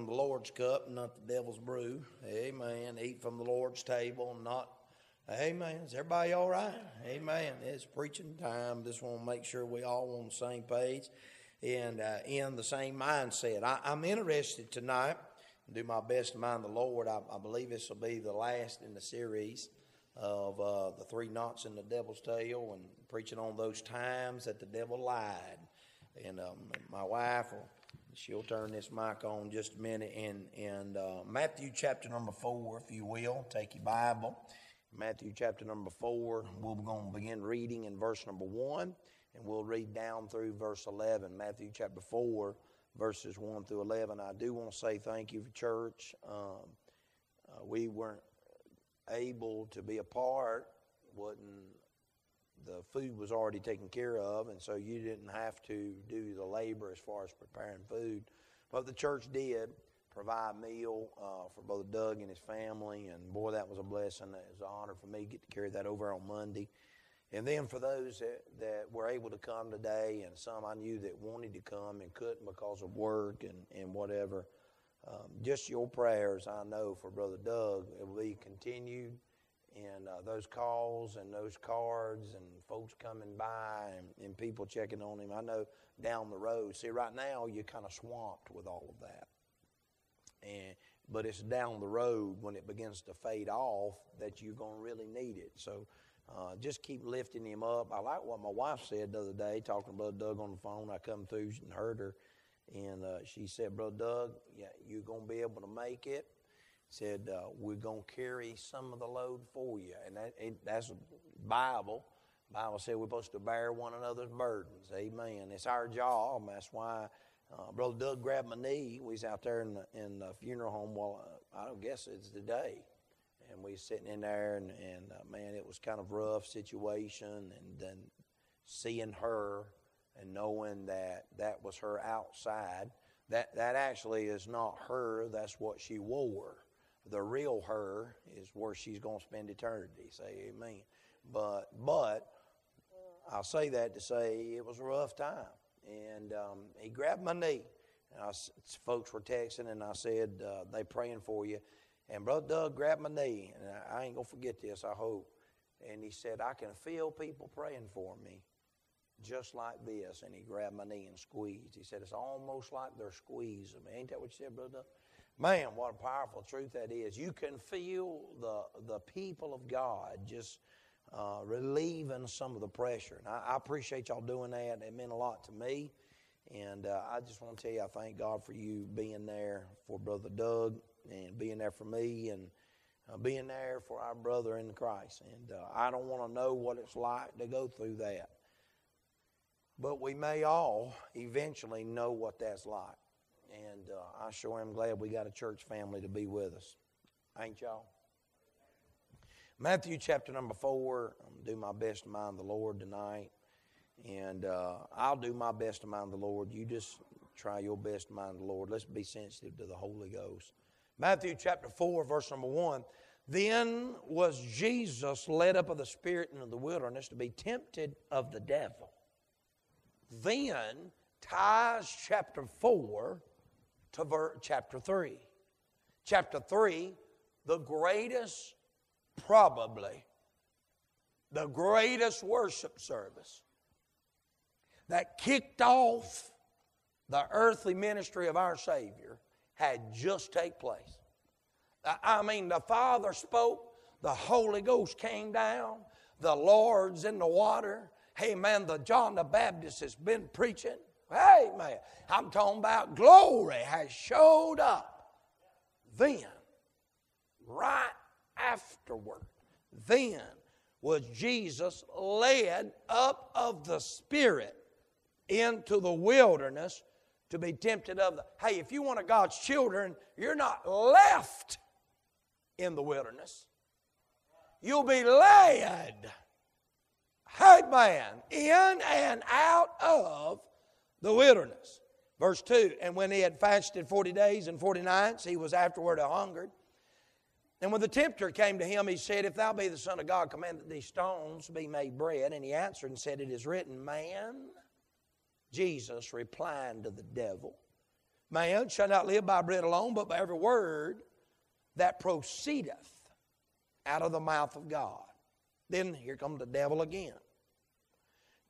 from the Lord's cup, not the devil's brew. Amen. Eat from the Lord's table, and not. Amen. Is everybody all right? Amen. It's preaching time. Just want to make sure we all on the same page and uh, in the same mindset. I, am interested tonight. Do my best to mind the Lord. I, I believe this will be the last in the series of uh, the three knots in the devil's tail and preaching on those times that the devil lied. And um, my wife will she'll turn this mic on just a minute. And, and uh, Matthew chapter number four, if you will, take your Bible. Matthew chapter number four, we're going to begin reading in verse number one, and we'll read down through verse 11. Matthew chapter four, verses 1 through 11. I do want to say thank you for church. Um, uh, we weren't able to be a part, wasn't the food was already taken care of, and so you didn't have to do the labor as far as preparing food. But the church did provide meal uh, for both Doug and his family, and boy, that was a blessing. It was an honor for me to get to carry that over on Monday. And then for those that, that were able to come today, and some I knew that wanted to come and couldn't because of work and, and whatever, um, just your prayers, I know, for Brother Doug, it will be continued and uh, those calls and those cards and folks coming by and, and, people checking on him. I know down the road. See, right now you're kind of swamped with all of that, and but it's down the road when it begins to fade off that you're going to really need it. So. Uh, just keep lifting him up. I like what my wife said the other day, talking to Brother Doug on the phone. I come through and heard her, and uh, she said, "Brother Doug, yeah, you're gonna be able to make it." Said, uh, We're going to carry some of the load for you. And that, it, that's Bible. Bible said we're supposed to bear one another's burdens. Amen. It's our job. That's why uh, Brother Doug grabbed my knee. We was out there in the, in the funeral home. Well, uh, I don't guess it's the day. And we sitting in there, and, and uh, man, it was kind of rough situation. And then seeing her and knowing that that was her outside, that, that actually is not her, that's what she wore the real her is where she's going to spend eternity. Say amen. But, but, I'll say that to say it was a rough time. And um, he grabbed my knee. And I, folks were texting, and I said, uh, they praying for you. And Brother Doug grabbed my knee, and I, I ain't to forget this, I hope. And he said, I can feel people praying for me just like this. And he grabbed my knee and squeezed. He said, It's almost like they're squeezing me. Ain't that what you said, Brother Doug? Man, what a powerful truth that is. You can feel the, the people of God just uh, relieving some of the pressure. And I, I, appreciate y'all doing that. It meant a lot to me. And uh, I just want to tell you, I thank God for you being there for Brother Doug and being there for me and uh, being there for our brother in Christ. And uh, I don't want to know what it's like to go through that. But we may all eventually know what that's like. And uh, I sure am glad we got a church family to be with us. Ain't y'all? Matthew chapter number four. I'm do my best to mind the Lord tonight. And uh, I'll do my best to mind the Lord. You just try your best to mind the Lord. Let's be sensitive to the Holy Ghost. Matthew chapter 4, verse number 1. Then was Jesus led up of the Spirit into the wilderness to be tempted of the devil. Then ties chapter 4 to ver- chapter 3. Chapter 3, the greatest, probably, the greatest worship service that kicked off the earthly ministry of our Savior had just take place. I mean, the Father spoke, the Holy Ghost came down, the Lord's in the water. Hey, man, the John the Baptist has been preaching. Hey, man, I'm talking about glory has showed up. Then, right afterward, then was Jesus led up of the Spirit into the wilderness to be tempted of the. Hey, if you want a God's children, you're not left in the wilderness. You'll be led, hey man, in and out of the wilderness. Verse 2 And when he had fasted 40 days and 40 nights, he was afterward a hungered. And when the tempter came to him, he said, If thou be the Son of God, command that these stones be made bread. And he answered and said, It is written, Man, Jesus replying to the devil, Man shall not live by bread alone, but by every word that proceedeth out of the mouth of God. Then here comes the devil again,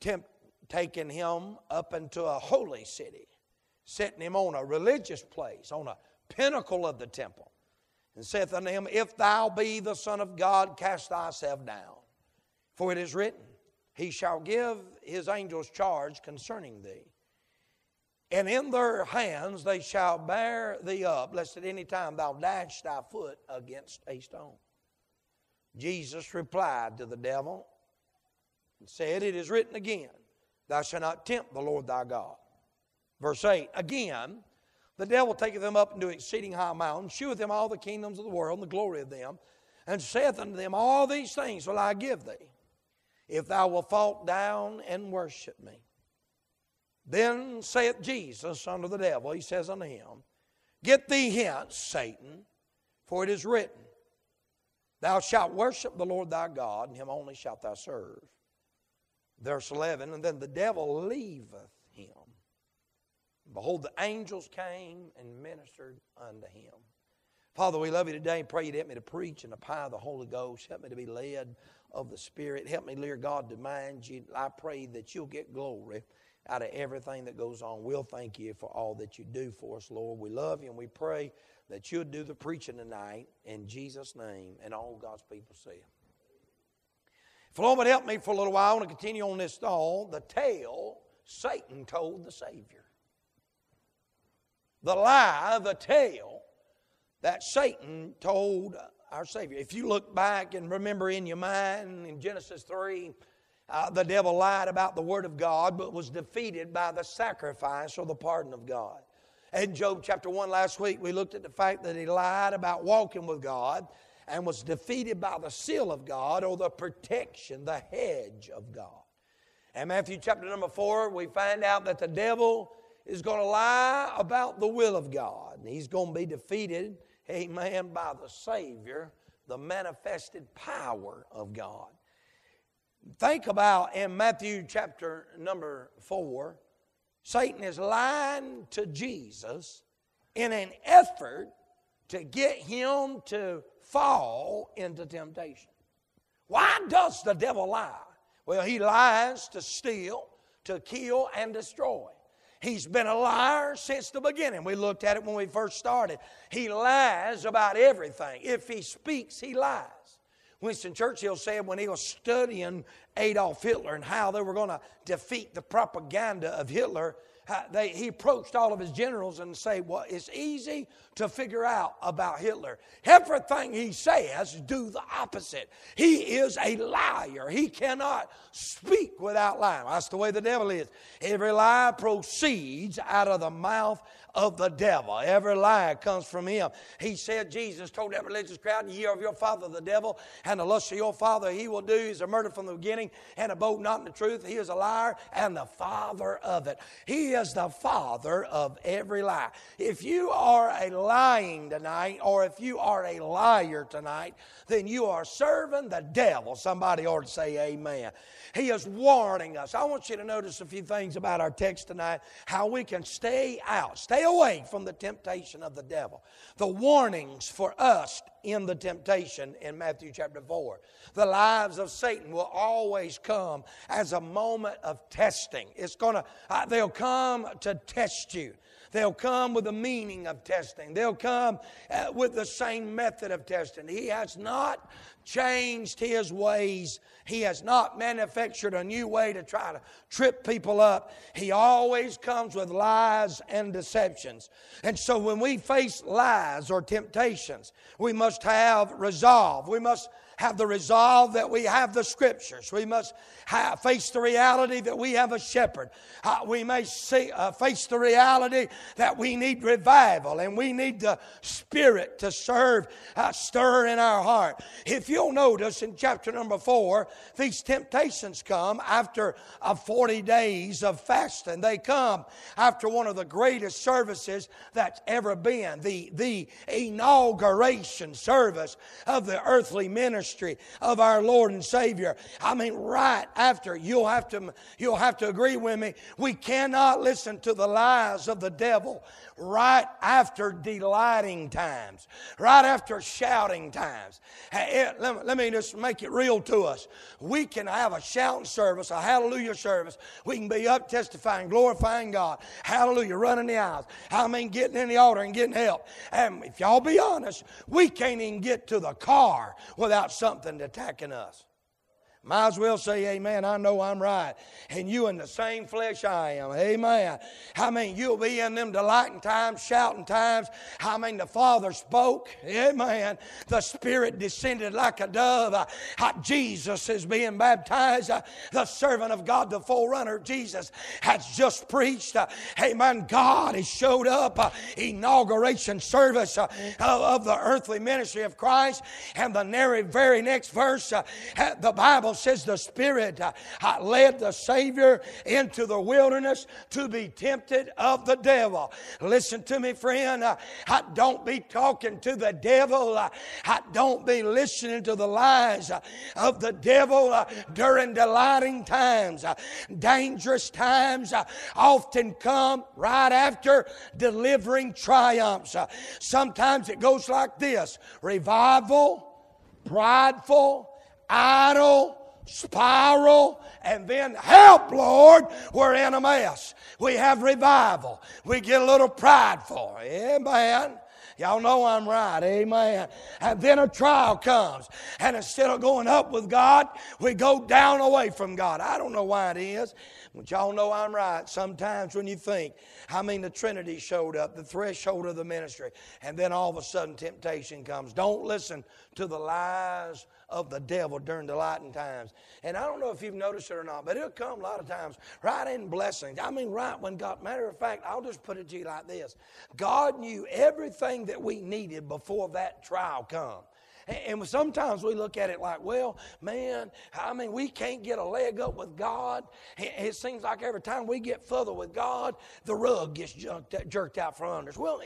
Tempt, taking him up into a holy city, setting him on a religious place, on a pinnacle of the temple, and saith unto him, If thou be the Son of God, cast thyself down. For it is written, He shall give his angels charge concerning thee and in their hands they shall bear thee up, lest at any time thou dash thy foot against a stone. Jesus replied to the devil and said, It is written again, Thou shalt not tempt the Lord thy God. Verse 8 Again, the devil taketh them up into exceeding high mountains, sheweth them all the kingdoms of the world and the glory of them, and saith unto them, All these things will I give thee, if thou wilt fall down and worship me. Then saith Jesus unto the devil, He says unto him, Get thee hence, Satan, for it is written, Thou shalt worship the Lord thy God, and him only shalt thou serve. Verse 11, and then the devil leaveth him. Behold, the angels came and ministered unto him. Father, we love you today and pray you'd help me to preach in the power of the Holy Ghost. Help me to be led of the Spirit. Help me, dear God, to mind you. I pray that you'll get glory out of everything that goes on. We'll thank you for all that you do for us, Lord. We love you and we pray that you'll do the preaching tonight in Jesus' name and all God's people say. If the Lord would help me for a little while, I want to continue on this thought. The tale Satan told the Savior. The lie, the tale that Satan told our Savior. If you look back and remember in your mind in Genesis 3, uh, the devil lied about the Word of God, but was defeated by the sacrifice or the pardon of God. In Job chapter 1 last week, we looked at the fact that he lied about walking with God and was defeated by the seal of God or the protection, the hedge of God. And Matthew chapter number 4, we find out that the devil is going to lie about the will of God. And he's going to be defeated, amen, by the Savior, the manifested power of God. Think about in Matthew chapter number 4, Satan is lying to Jesus in an effort to get him to fall into temptation. Why does the devil lie? Well, he lies to steal, to kill, and destroy. He's been a liar since the beginning. We looked at it when we first started. He lies about everything. If he speaks, he lies. Winston Churchill said when he was studying Adolf Hitler and how they were going to defeat the propaganda of Hitler, they, he approached all of his generals and say, "Well, it's easy to figure out about Hitler. Everything he says, do the opposite. He is a liar. He cannot speak without lying. That's the way the devil is. Every lie proceeds out of the mouth of the devil. Every lie comes from him. He said, Jesus told that religious crowd, Ye are of your father the devil, and the lust of your father he will do. He's a murder from the beginning, and abode not in the truth. He is a liar and the father of it. He is the father of every lie. If you are a lying tonight, or if you are a liar tonight, then you are serving the devil. Somebody ought to say amen. He is warning us. I want you to notice a few things about our text tonight, how we can stay out, stay away from the temptation of the devil. The warnings for us in the temptation in Matthew chapter 4. The lives of Satan will always come as a moment of testing. It's going to, uh, they'll come to test you. They'll come with the meaning of testing. They'll come uh, with the same method of testing. He has not changed his ways. He has not manufactured a new way to try to trip people up. He always comes with lies and deceptions. And so when we face lies or temptations, we must have resolve. We must have the resolve that we have the scriptures. We must have, face the reality that we have a shepherd. Uh, we may see, uh, face the reality that we need revival and we need the spirit to serve, uh, stir in our heart. If you'll notice in chapter number four, these temptations come after uh, 40 days of fasting. They come after one of the greatest services that's ever been, the, the inauguration service of the earthly ministry ministry of our Lord and Savior. I mean, right after, you'll have to, you'll have to agree with me, we cannot listen to the lies of the devil right after delighting times, right after shouting times. Eh, let me just make it real to us. We can have a shouting service, a hallelujah service. We can be up testifying, glorifying God. Hallelujah, running the aisles. I mean, getting in the altar and getting help. And if y'all be honest, we can't even get to the car without something attacking us. Might as well say amen. I know I'm right. And you in the same flesh I am. Amen. I mean, you'll be in them delighting times, shouting times. I mean, the Father spoke. Amen. The Spirit descended like a dove. Uh, Jesus is being baptized. Uh, the servant of God, the forerunner, Jesus, has just preached. Uh, amen. God has showed up. Uh, inauguration service uh, of the earthly ministry of Christ. And the very next verse, uh, the Bible Bible says the Spirit uh, uh, led the Savior into the wilderness to be tempted of the devil. Listen to me, friend. Uh, don't be talking to the devil. don't be listening to the lies of the devil during delighting times. dangerous times often come right after delivering triumphs. sometimes it goes like this revival, prideful, idle, spiral, and then help, Lord, we're in a mess. We have revival. We get a little prideful. Amen. Y'all know I'm right. Amen. And then a trial comes. And instead of going up with God, we go down away from God. I don't know why it is. But y'all know I'm right. Sometimes when you think, I mean, the Trinity showed up, the threshold of the ministry, and then all of a sudden temptation comes. Don't listen to the lies of the devil during the lighting times. And I don't know if you've noticed it or not, but it'll come a lot of times right in blessings. I mean, right when God, matter of fact, I'll just put it to you like this God knew everything that we needed before that trial come. And sometimes we look at it like, well, man, I mean, we can't get a leg up with God. It seems like every time we get further with God, the rug gets jerked out from under us. Well,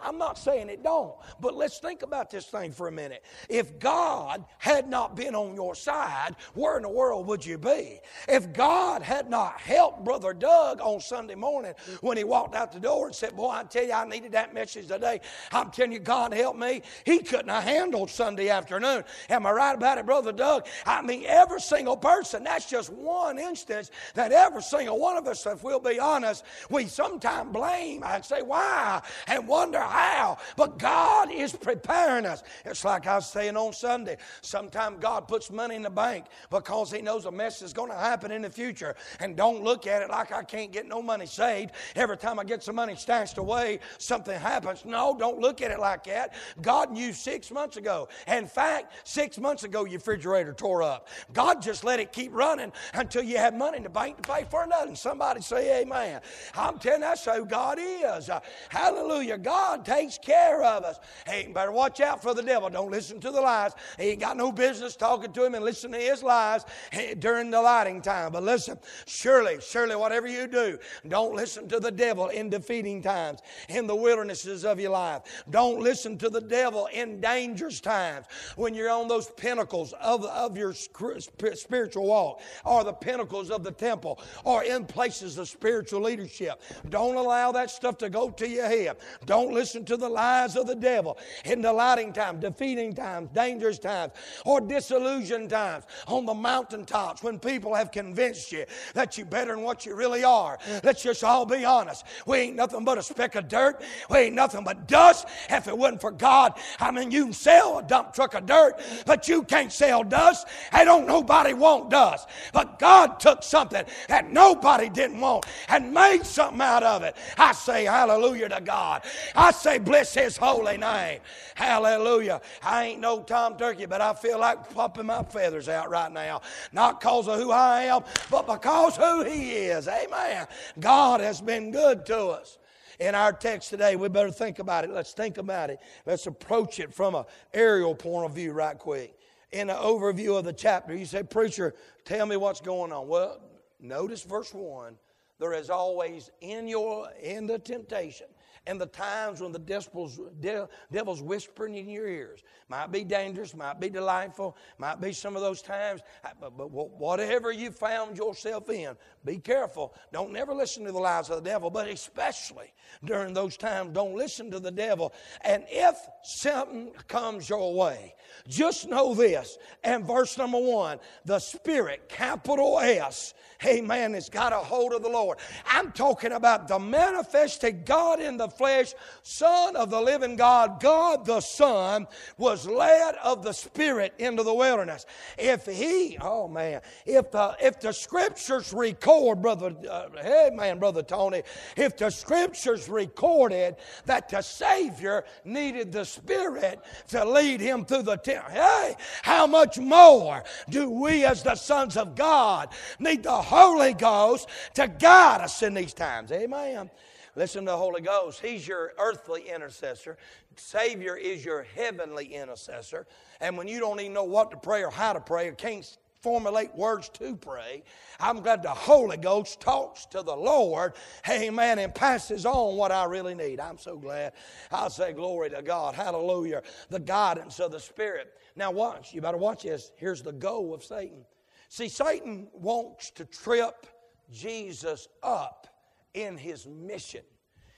I'm not saying it don't, but let's think about this thing for a minute. If God had not been on your side, where in the world would you be? If God had not helped Brother Doug on Sunday morning when he walked out the door and said, Boy, I tell you, I needed that message today. I'm telling you, God help me. He couldn't have handled Sunday Sunday afternoon. Am I right about it, Brother Doug? I mean, every single person, that's just one instance that every single one of us, if we'll be honest, we sometimes blame and say why and wonder how. But God is preparing us. It's like I was saying on Sunday. Sometimes God puts money in the bank because He knows a mess is going to happen in the future. And don't look at it like I can't get no money saved. Every time I get some money stashed away, something happens. No, don't look at it like that. God knew six months ago in fact, six months ago, your refrigerator tore up. God just let it keep running until you had money in the bank to pay for another. Somebody say, Amen. I'm telling you, that's who God is. Uh, hallelujah. God takes care of us. Hey, better watch out for the devil. Don't listen to the lies. He ain't got no business talking to him and listening to his lies during the lighting time. But listen, surely, surely, whatever you do, don't listen to the devil in defeating times, in the wildernesses of your life. Don't listen to the devil in dangerous times when you're on those pinnacles of, of your spiritual walk or the pinnacles of the temple or in places of spiritual leadership. Don't allow that stuff to go to your head. Don't listen to the lies of the devil in delighting times, defeating times, dangerous times, or disillusioned times on the mountaintops when people have convinced you that you're better than what you really are. Let's just all be honest. We ain't nothing but a speck of dirt. We ain't nothing but dust. If it wasn't for God, I mean, you can sell a dump truck of dirt, but you can't sell dust. I don't nobody want dust. But God took something that nobody didn't want and made something out of it. I say hallelujah to God. I say bless his holy name. Hallelujah. I ain't no Tom Turkey, but I feel like popping my feathers out right now. Not because of who I am, but because who he is. Amen. God has been good to us in our text today, we better think about it. Let's think about it. Let's approach it from an aerial point of view, right quick. In an overview of the chapter, you say, Preacher, tell me what's going on. Well, notice verse 1 there is always in your in the temptation and the times when the devil's, devil's whispering in your ears. Might be dangerous, might be delightful, might be some of those times, but, but whatever you found yourself in, be careful. Don't never listen to the lies of the devil, but especially during those times, don't listen to the devil. And if something comes your way, just know this. And verse number one, the Spirit, capital S, amen, has got a hold of the Lord. I'm talking about the manifested God in the flesh, Son of the living God, God the Son, was led of the Spirit into the wilderness. If he, oh man, if the if the scriptures record, brother, uh, hey man, brother Tony, if the scriptures recorded that the Savior needed the Spirit to lead him through the temple, hey, how much more do we as the sons of God need the Holy Ghost to guide us in these times? Amen. Listen to the Holy Ghost. He's your earthly intercessor. Savior is your heavenly intercessor. And when you don't even know what to pray or how to pray or can't formulate words to pray, I'm glad the Holy Ghost talks to the Lord, amen, and passes on what I really need. I'm so glad. I'll say glory to God. Hallelujah. The guidance of the Spirit. Now, watch. You better watch this. Here's the goal of Satan. See, Satan wants to trip Jesus up in his mission.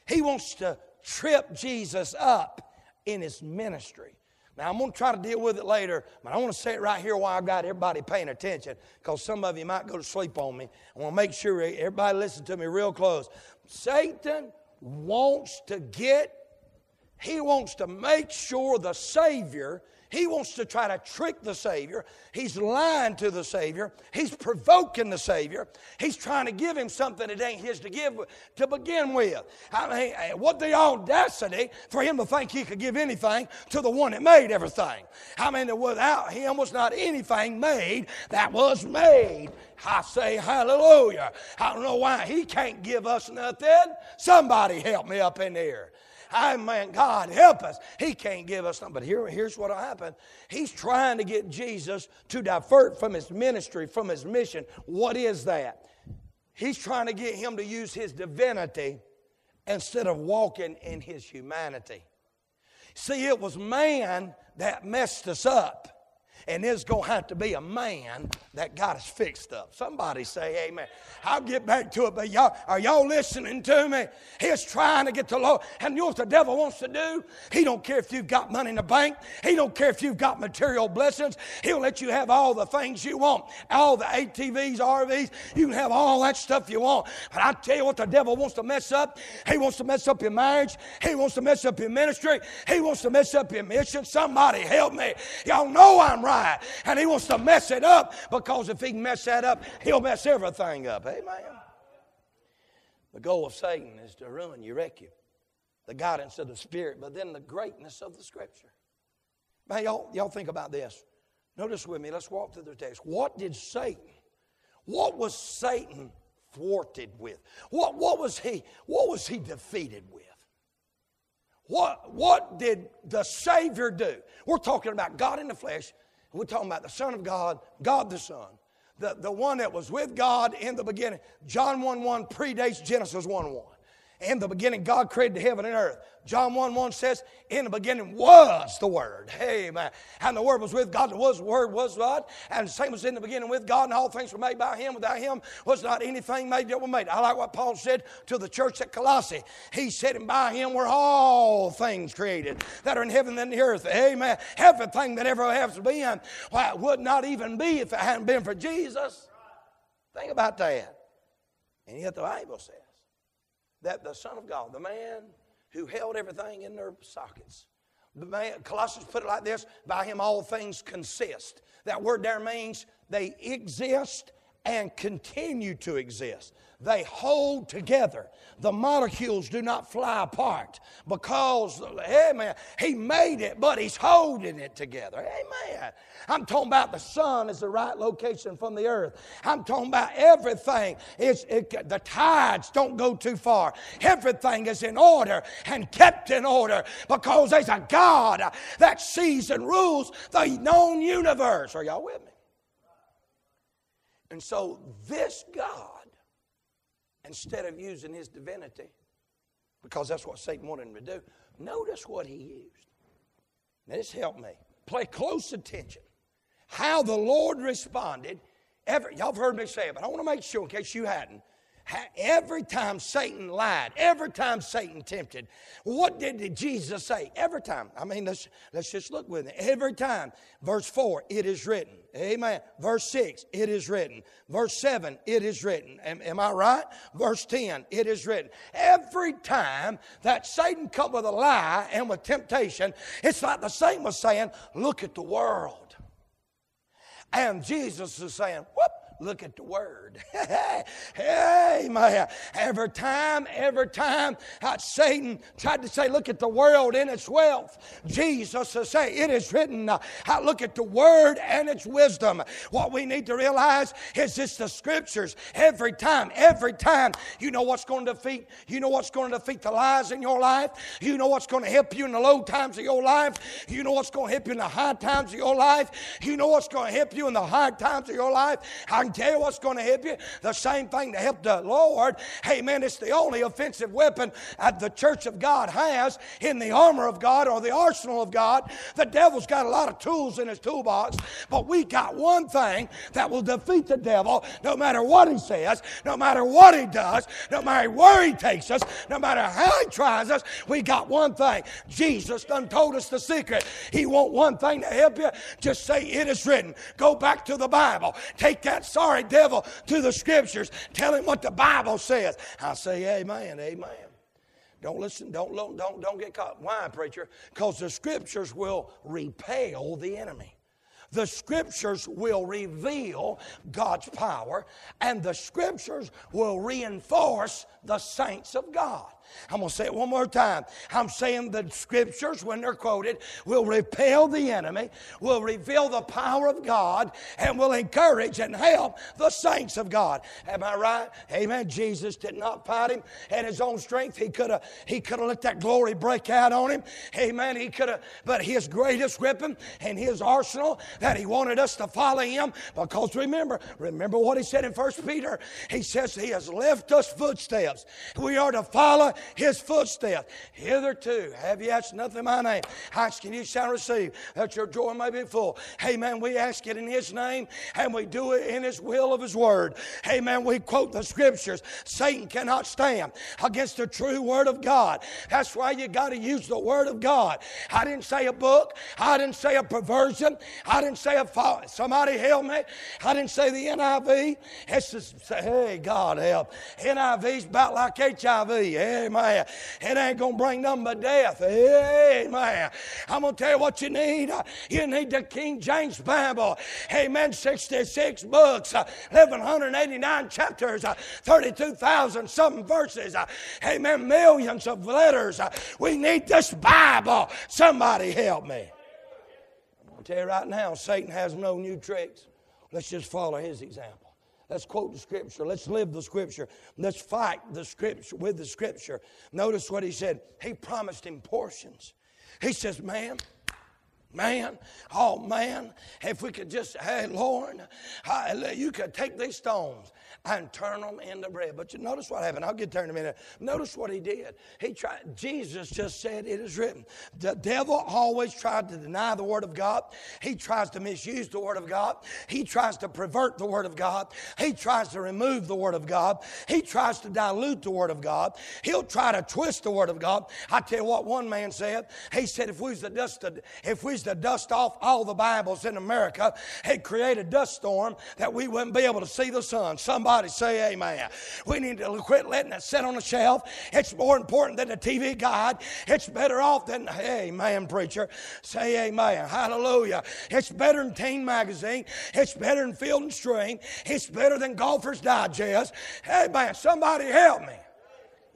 He wants to trip Jesus up in his ministry. Now, I'm going to try to deal with it later, but I want to say it right here while I've got everybody paying attention because some of you might go to sleep on me. I want to make sure everybody listen to me real close. Satan wants to get, he wants to make sure the Savior he wants to try to trick the Savior. He's lying to the Savior. He's provoking the Savior. He's trying to give him something that ain't his to give to begin with. I mean, eh, what the audacity for him to think he could give anything to the one that made everything. I mean, without him was not anything made that was made. I say hallelujah. I don't know why he can't give us nothing. Somebody help me up in there. Amen. God help us. He can't give us something. But here, here's what will happen. He's trying to get Jesus to divert from his ministry, from his mission. What is that? He's trying to get him to use his divinity instead of walking in his humanity. See, it was man that messed us up and there's going to have to be a man that got us fixed up. Somebody say amen. I'll get back to it, but y'all, are y'all listening to me? He's trying to get the Lord. And you know what the devil wants to do? He don't care if you've got money in the bank. He don't care if you've got material blessings. He'll let you have all the things you want. All the ATVs, RVs. You can have all that stuff you want. But I tell you what the devil wants to mess up. He wants to mess up your marriage. He wants to mess up your ministry. He wants to mess up your mission. Somebody help me. Y'all know I'm right And he wants to mess it up because if he can mess that up, he'll mess everything up. Amen. The goal of Satan is to ruin you, wreck you. The guidance of the Spirit, but then the greatness of the Scripture. Man, y'all, y'all think about this. Notice with me, let's walk through the text. What did Satan, what was Satan thwarted with? What, what, was, he, what was he defeated with? What, what did the Savior do? We're talking about God in the flesh we're talking about the Son of God, God the Son. The, the one that was with God in the beginning. John 1 1 predates Genesis 1 1. In the beginning, God created the heaven and earth. John 1 1 says, In the beginning was the Word. Amen. And the Word was with God. The Word was God. And the same was in the beginning with God, and all things were made by Him. Without Him was not anything made that was made. I like what Paul said to the church at Colossae. He said, And by Him were all things created that are in heaven and the earth. Amen. Everything that ever has been, why, it would not even be if it hadn't been for Jesus. Think about that. And yet the Bible says that the Son of God, the man who held everything in their sockets. The man, Colossians put it like this by him all things consist. That word there means they exist and continue to exist. They hold together. The molecules do not fly apart because, amen, he made it, but he's holding it together. Amen. I'm talking about the sun is the right location from the earth. I'm talking about everything. It's, it, the tides don't go too far. Everything is in order and kept in order because there's a God that sees and rules the known universe. Are y'all with me? And so, this God, instead of using his divinity because that's what Satan wanted him to do. Notice what he used. Now, this helped me. Play close attention. How the Lord responded. Ever, y'all have heard me say it, but I want to make sure in case you hadn't. Every time Satan lied, every time Satan tempted, what did Jesus say? Every time. I mean, let's, let's just look with it. Every time. Verse 4, it is written. Amen. Verse 6, it is written. Verse 7, it is written. Am, am I right? Verse 10, it is written. Every time that Satan come with a lie and with temptation, it's like the Satan was saying, look at the world. And Jesus is saying, whoop, look at the word. hey, man. Every time, every time Satan tried to say, look at the world and its wealth, Jesus will say, it is written, uh, look at the word and its wisdom. What we need to realize is it's the scriptures. Every time, every time, you know what's going to defeat, you know what's going to defeat the lies in your life. You know what's going to help you in the low times of your life. You know what's going to help you in the high times of your life. You know what's going to help you in the hard times of your life. I tell you what's going to help you. The same thing to help the Lord. Hey, man, it's the only offensive weapon that the church of God has in the armor of God or the arsenal of God. The devil's got a lot of tools in his toolbox, but we got one thing that will defeat the devil no matter what he says, no matter what he does, no matter where he takes us, no matter how he tries us. We got one thing. Jesus done told us the secret. He want one thing to help you. Just say it is written. Go back to the Bible. Take that sorry devil to the scriptures. Tell him what the Bible says. I say, Amen, Amen. Don't listen, don't, don't, don't get caught. Why, preacher? Because the scriptures will repel the enemy. The scriptures will reveal God's power, and the scriptures will reinforce the saints of God. I'm going to say it one more time. I'm saying the scriptures, when they're quoted, will repel the enemy, will reveal the power of God, and will encourage and help the saints of God. Am I right? Amen. Jesus did not fight him in his own strength. He could have he could have let that glory break out on him. Amen. He could have, but his greatest weapon and his arsenal that he wanted us to follow him. Because remember, remember what he said in First Peter. He says he has left us footsteps. We are to follow his footsteps. Hitherto have you asked nothing in my name. Ask and you shall receive, that your joy may be full. Amen. We ask it in his name, and we do it in his will of his word. Amen. We quote the scriptures. Satan cannot stand against the true word of God. That's why you got to use the word of God. I didn't say a book. I didn't say a perversion. I didn't say a. Somebody help me. I didn't say the NIV. It's just, hey, God help. NIV's about like HIV. Amen. It ain't going to bring nothing but death. Amen. I'm going to tell you what you need. You need the King James Bible. Amen. 66 books, 1,189 chapters, 32,000 something verses. Amen. Millions of letters. We need this Bible. Somebody help me. I'm going to tell you right now, Satan has no new tricks. Let's just follow his example. Let's quote the scripture. Let's live the scripture. Let's fight the scripture with the scripture. Notice what he said. He promised him portions. He says, Man, man, oh man, if we could just, hey, Lord, you could take these stones and turn them into bread. But you notice what happened. I'll get there in a minute. Notice what he did. He tried, Jesus just said, It is written. The devil always tried to deny the word of God. He tries to misuse the word of God. He tries to pervert the word of God. He tries to remove the word of God. He tries to dilute the word of God. He'll try to twist the word of God. I tell you what one man said. He said, if we was the dust, if we to dust off all the Bibles in America, he'd create a dust storm that we wouldn't be able to see the sun. Somebody Somebody say amen. We need to quit letting it sit on the shelf. It's more important than the TV guide. It's better off than, amen, preacher. Say amen. Hallelujah. It's better than Teen Magazine. It's better than Field and Stream. It's better than Golfer's Digest. Amen. Somebody help me.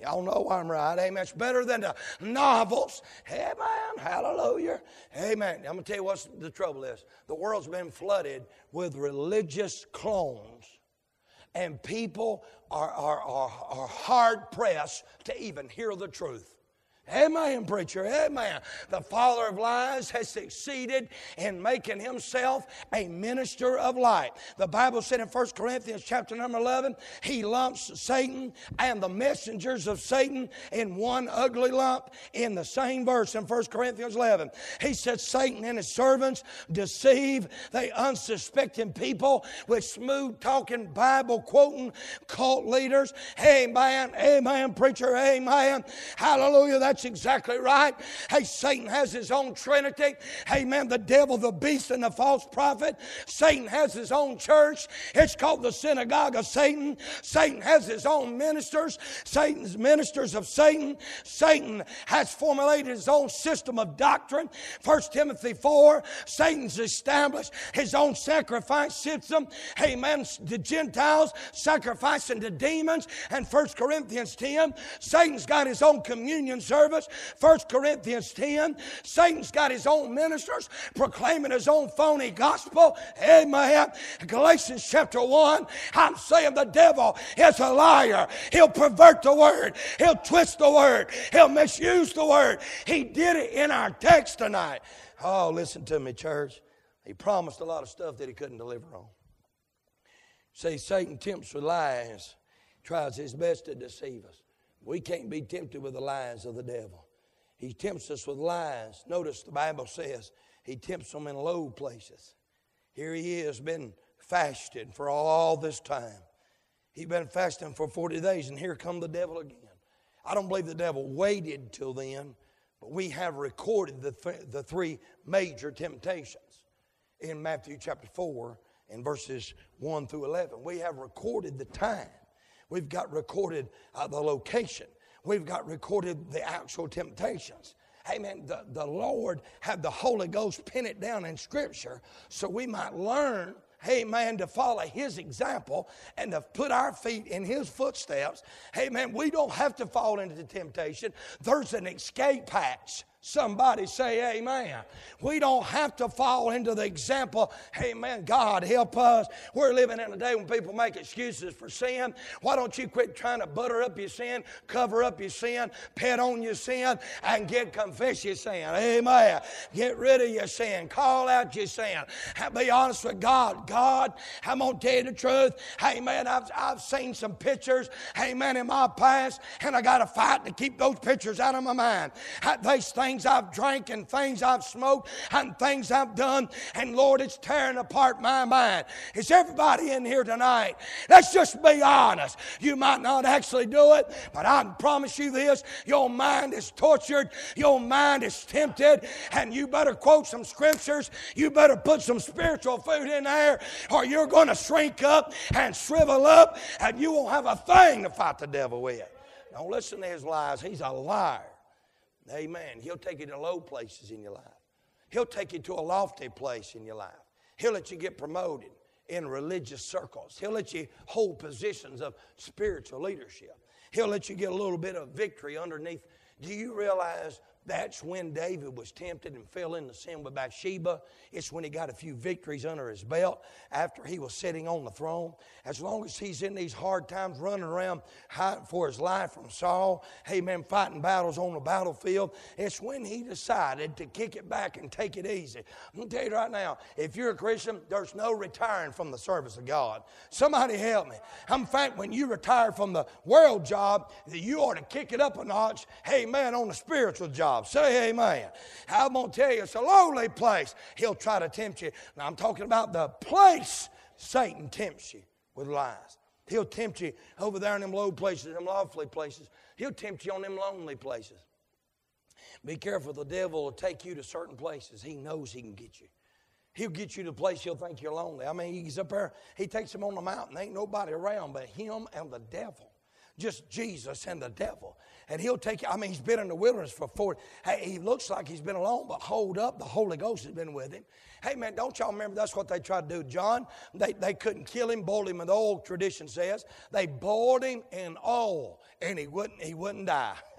Y'all know I'm right. Amen. It's better than the novels. Amen. Hallelujah. Amen. I'm going to tell you what the trouble is. The world's been flooded with religious clones and people are, are, are, are hard pressed to even hear the truth. Amen, preacher. Amen. The father of lies has succeeded in making himself a minister of light. The Bible said in 1 Corinthians chapter number 11, he lumps Satan and the messengers of Satan in one ugly lump in the same verse in 1 Corinthians 11. He said, Satan and his servants deceive the unsuspecting people with smooth talking, Bible quoting cult leaders. Amen. Amen, preacher. Amen. Hallelujah. That's exactly right. Hey, Satan has his own trinity. Amen. The devil, the beast, and the false prophet. Satan has his own church. It's called the synagogue of Satan. Satan has his own ministers. Satan's ministers of Satan. Satan has formulated his own system of doctrine. 1 Timothy 4, Satan's established his own sacrifice system. Amen. The Gentiles sacrificing to demons. And 1 Corinthians 10, Satan's got his own communion service. 1 Corinthians 10, Satan's got his own ministers proclaiming his own phony gospel. Amen. Galatians chapter 1, I'm saying the devil is a liar. He'll pervert the word, he'll twist the word, he'll misuse the word. He did it in our text tonight. Oh, listen to me, church. He promised a lot of stuff that he couldn't deliver on. See, Satan tempts with lies, tries his best to deceive us. We can't be tempted with the lies of the devil. He tempts us with lies. Notice the Bible says he tempts them in low places. Here he is, been fasting for all this time. He's been fasting for 40 days, and here come the devil again. I don't believe the devil waited till then, but we have recorded the, th- the three major temptations in Matthew chapter 4 and verses 1 through 11. We have recorded the time. We've got recorded uh, the location. We've got recorded the actual temptations. Amen. The, the Lord had the Holy Ghost pin it down in Scripture so we might learn amen, to follow his example and to put our feet in his footsteps. Amen. We don't have to fall into temptation. There's an escape hatch. Somebody say amen. We don't have to fall into the example, amen. God help us. We're living in a day when people make excuses for sin. Why don't you quit trying to butter up your sin, cover up your sin, pet on your sin, and get confess your sin? Amen. Get rid of your sin. Call out your sin. Be honest with God. God, I'm going to tell you the truth. Amen. I've, I've seen some pictures, amen, in my past, and I got to fight to keep those pictures out of my mind. These things things I've drank and things I've smoked and things I've done. And Lord, it's tearing apart my mind. Is everybody in here tonight? Let's just be honest. You might not actually do it, but I promise you this your mind is tortured, your mind is tempted, and you better quote some scriptures. You better put some spiritual food in there, or you're going to shrink up and shrivel up, and you won't have a thing to fight the devil with. Don't listen to his lies. He's a liar. Amen. He'll take you to low places in your life. He'll take you to a lofty place in your life. He'll let you get promoted in religious circles. He'll let you hold positions of spiritual leadership. He'll let you get a little bit of victory underneath. Do you realize that's when David was tempted and fell into sin with Bathsheba. It's when he got a few victories under his belt after he was sitting on the throne. As long as he's in these hard times running around hiding for his life from Saul, amen, fighting battles on the battlefield, it's when he decided to kick it back and take it easy. I'm going to tell you right now, if you're a Christian, there's no retiring from the service of God. Somebody help me. In fact, when you retire from the world job, you ought to kick it up a notch, amen, on the spiritual job job. Say amen. I'm going to tell you, it's a lowly place. He'll try to tempt you. Now, I'm talking about the place Satan tempts you with lies. He'll tempt you over there in them low places, them lofty places. He'll tempt you on them lonely places. Be careful, the devil will take you to certain places. He knows he can get you. He'll get you to a place you'll think you're lonely. I mean, he's up there, he takes him on the mountain. Ain't nobody around but him and the devil. Just Jesus and the devil and he'll take you. I mean, he's been in the wilderness for 40. Hey, he looks like he's been alone, but hold up, the Holy Ghost has been with him. Hey, man, don't y'all remember that's what they tried to do? John, they, they couldn't kill him, boiled him in the old tradition says. They boiled him in oil, and he wouldn't, he wouldn't die.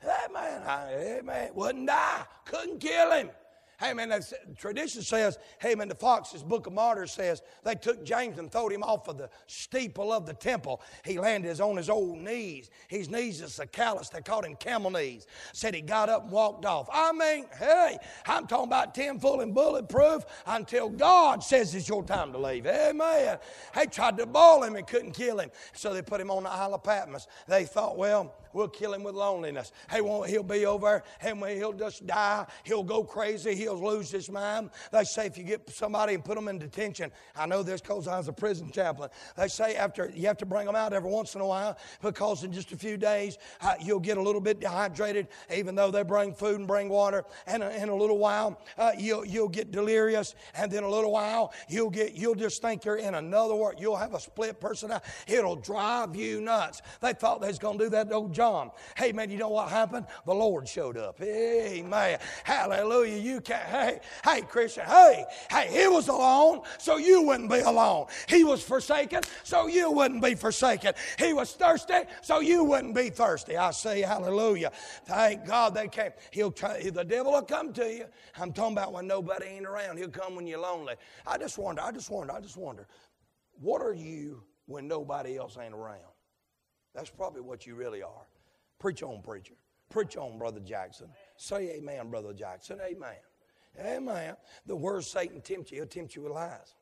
hey, man, I, hey, man, wouldn't die. Couldn't kill him. Hey man, tradition says, hey man, the Foxe's Book of Martyrs says they took James and throwed him off of the steeple of the temple. He landed on his old knees. His knees are so callous, they called him camel knees. Said he got up and walked off. I mean, hey, I'm talking about 10 full and bulletproof until God says it's your time to leave. Amen. They tried to ball him and couldn't kill him. So they put him on the Isle of Patmos. They thought, well, we'll kill him with loneliness. Hey, won't he'll be over and he'll just die. He'll go crazy. He'll lose his mind. They say if you get somebody and put them in detention, I know this because I was a prison chaplain. They say after you have to bring them out every once in a while because in just a few days uh, you'll get a little bit dehydrated, even though they bring food and bring water. And uh, in a little while uh, you'll you'll get delirious, and then a little while you'll get you'll just think you're in another world. You'll have a split personality. It'll drive you nuts. They thought they was going to do that old John John. Hey, man, you know what happened? The Lord showed up. Amen. Hallelujah. You can't, hey, hey, Christian, hey, hey, he was alone, so you wouldn't be alone. He was forsaken, so you wouldn't be forsaken. He was thirsty, so you wouldn't be thirsty. I say, hallelujah. Thank God they came. He'll try, the devil will come to you. I'm talking about when nobody ain't around. He'll come when you're lonely. I just wonder, I just wonder, I just wonder, what are you when nobody else ain't around? That's probably what you really are. Preach on, preacher. Preach on, Brother Jackson. Say amen, Brother Jackson. Amen. Amen. The word Satan tempts you, he'll tempt you with lies.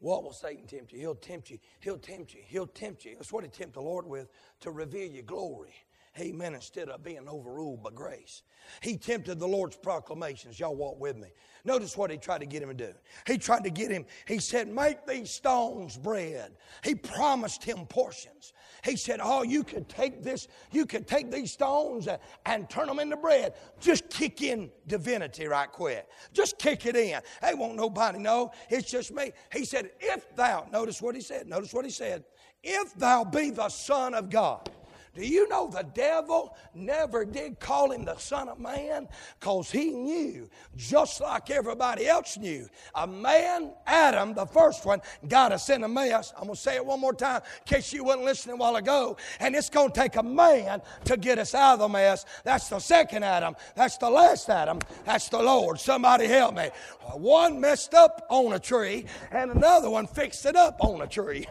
What will Satan tempt you? He'll tempt you. He'll tempt you. He'll tempt you. That's what he tempt the Lord with to reveal your glory. Amen. Instead of being overruled by grace. He tempted the Lord's proclamations. Y'all walk with me. Notice what he tried to get him to do. He tried to get him, he said, Make these stones bread. He promised him portions. He said, Oh, you could take this, you could take these stones and turn them into bread. Just kick in divinity right quick. Just kick it in. Hey, won't nobody know. It's just me. He said, If thou, notice what he said, notice what he said, if thou be the Son of God. Do you know the devil never did call him the Son of Man? Because he knew, just like everybody else knew, a man, Adam, the first one, got us in a mess. I'm going to say it one more time in case you wasn't listening a while ago. And it's going to take a man to get us out of the mess. That's the second Adam. That's the last Adam. That's the Lord. Somebody help me. One messed up on a tree, and another one fixed it up on a tree.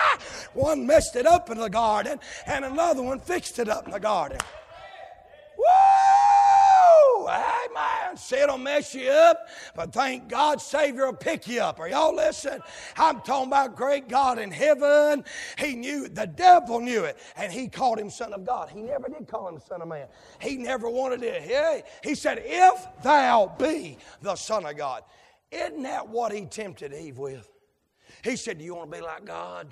one messed it up in the garden, and another one fixed it up in the garden. Woo! Amen. See, it'll mess you up, but thank God, Savior will pick you up. Are y'all listening? I'm talking about great God in heaven. He knew, the devil knew it, and he called him Son of God. He never did call him Son of Man. He never wanted it. He said, If thou be the Son of God. Isn't that what he tempted Eve with? He said, Do you want to be like God?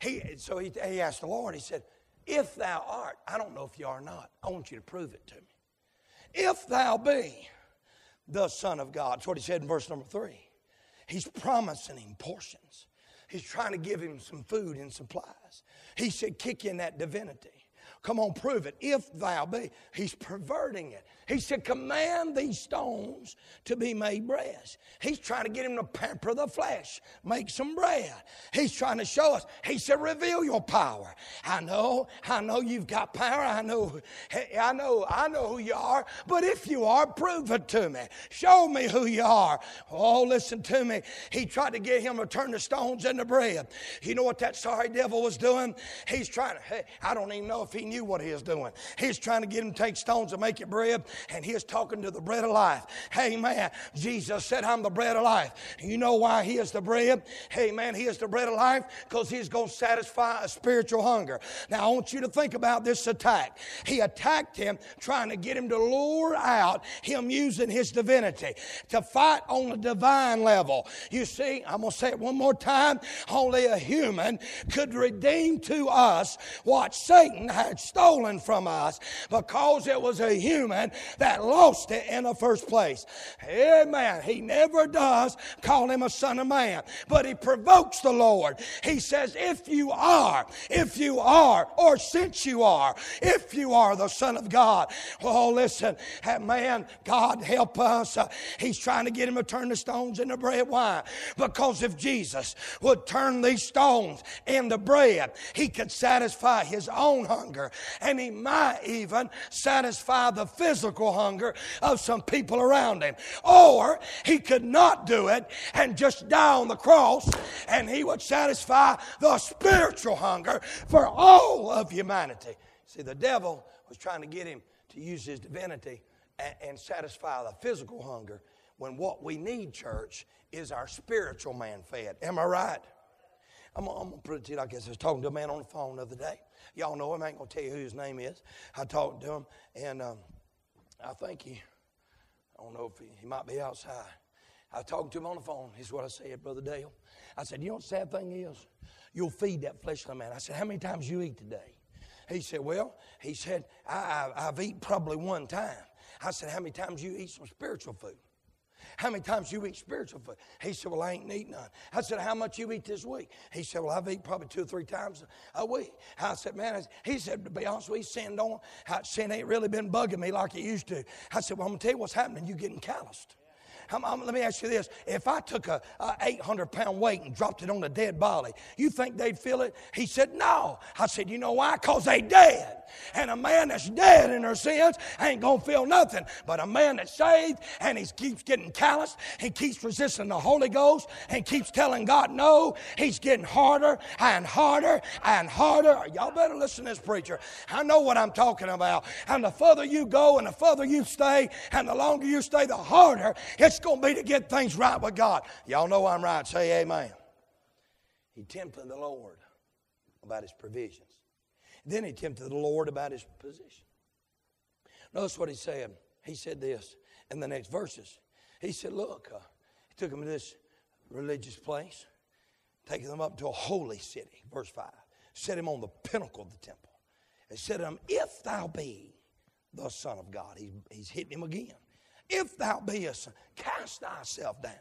He, so he, he asked the Lord, he said, if thou art, I don't know if you are not. I want you to prove it to me. If thou be the Son of God, that's what he said in verse number three. He's promising him portions. He's trying to give him some food and supplies. He said, kick in that divinity. Come on, prove it. If thou be. He's perverting it. He said, Command these stones to be made bread. He's trying to get him to pamper the flesh, make some bread. He's trying to show us. He said, Reveal your power. I know, I know you've got power. I know, I know, I know who you are. But if you are, prove it to me. Show me who you are. Oh, listen to me. He tried to get him to turn the stones into bread. You know what that sorry devil was doing? He's trying to, I don't even know if he knew what he was doing. He's trying to get him to take stones and make it bread and he is talking to the bread of life. Hey, man, Jesus said, I'm the bread of life. You know why he is the bread? Hey, man, he is the bread of life because he's going to satisfy a spiritual hunger. Now, I want you to think about this attack. He attacked him, trying to get him to lure out him using his divinity to fight on a divine level. You see, I'm going to say it one more time. Only a human could redeem to us what Satan had stolen from us because it was a human that lost it in the first place. Amen. He never does call him a son of man, but he provokes the Lord. He says, If you are, if you are, or since you are, if you are the Son of God. Oh, listen, man, God help us. Uh, he's trying to get him to turn the stones into bread. Why? Because if Jesus would turn these stones into bread, he could satisfy his own hunger and he might even satisfy the physical hunger of some people around him. Or he could not do it and just die on the cross, and he would satisfy the spiritual hunger for all of humanity. See, the devil was trying to get him to use his divinity and, and satisfy the physical hunger when what we need, church, is our spiritual man fed. Am I right? I'm, I'm going to put it to you like this. I was talking to a man on the phone the other day. Y'all know him. I ain't going to tell you who his name is. I talked to him, and um, I think he, I don't know if he, he might be outside. I talked to him on the phone. Here's what I said, Brother Dale. I said, You know what the sad thing is? You'll feed that fleshly man. I said, How many times you eat today? He said, Well, he said, I, I, I've eaten probably one time. I said, How many times you eat some spiritual food? How many times you eat spiritual food? He said, Well, I ain't eat none. I said, How much you eat this week? He said, Well, I've eaten probably two or three times a week. I said, Man, he said, To be honest with you, sin don't, sin ain't really been bugging me like it used to. I said, Well, I'm gonna tell you what's happening. You're getting calloused. I'm, I'm, let me ask you this. If I took a, a 800 pound weight and dropped it on a dead body, you think they'd feel it? He said, No. I said, You know why? Because they dead. And a man that's dead in their sins ain't going to feel nothing. But a man that's saved and he keeps getting callous, he keeps resisting the Holy Ghost, and keeps telling God no, he's getting harder and harder and harder. Y'all better listen to this preacher. I know what I'm talking about. And the further you go and the further you stay and the longer you stay, the harder it's going to be to get things right with God. Y'all know I'm right. Say amen. He tempted the Lord about his provisions. Then he tempted the Lord about his position. Notice what he said. He said this in the next verses. He said, Look, uh, he took him to this religious place, taking them up to a holy city, verse 5. Set him on the pinnacle of the temple. And said to him, If thou be the Son of God. He's, he's hitting him again. If thou be a son, cast thyself down.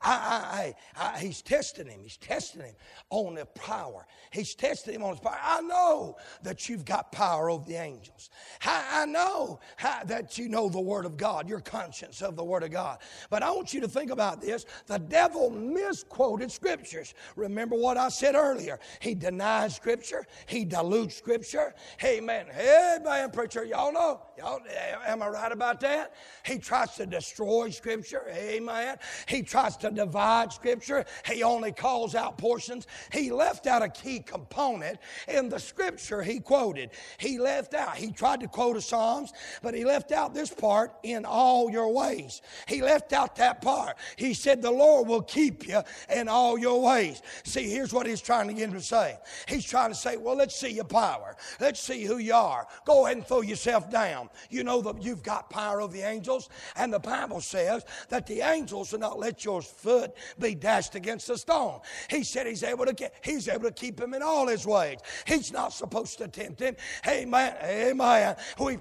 I, I, I, he's testing him. He's testing him on the power. He's testing him on his power. I know that you've got power over the angels. I, I know how, that you know the Word of God, your conscience of the Word of God. But I want you to think about this. The devil misquoted scriptures. Remember what I said earlier. He denies scripture. He dilutes scripture. Amen. Hey, man, preacher, y'all know. Y'all, eh, am I right about that? He tries to destroy scripture. Amen. He tries to to divide Scripture. He only calls out portions. He left out a key component in the Scripture he quoted. He left out, he tried to quote a Psalms, but he left out this part in all your ways. He left out that part. He said, The Lord will keep you in all your ways. See, here's what he's trying to get him to say. He's trying to say, Well, let's see your power. Let's see who you are. Go ahead and throw yourself down. You know that you've got power over the angels, and the Bible says that the angels will not let your foot be dashed against a stone. He said he's able to get, he's able to keep him in all his ways. He's not supposed to tempt him. Amen. Amen.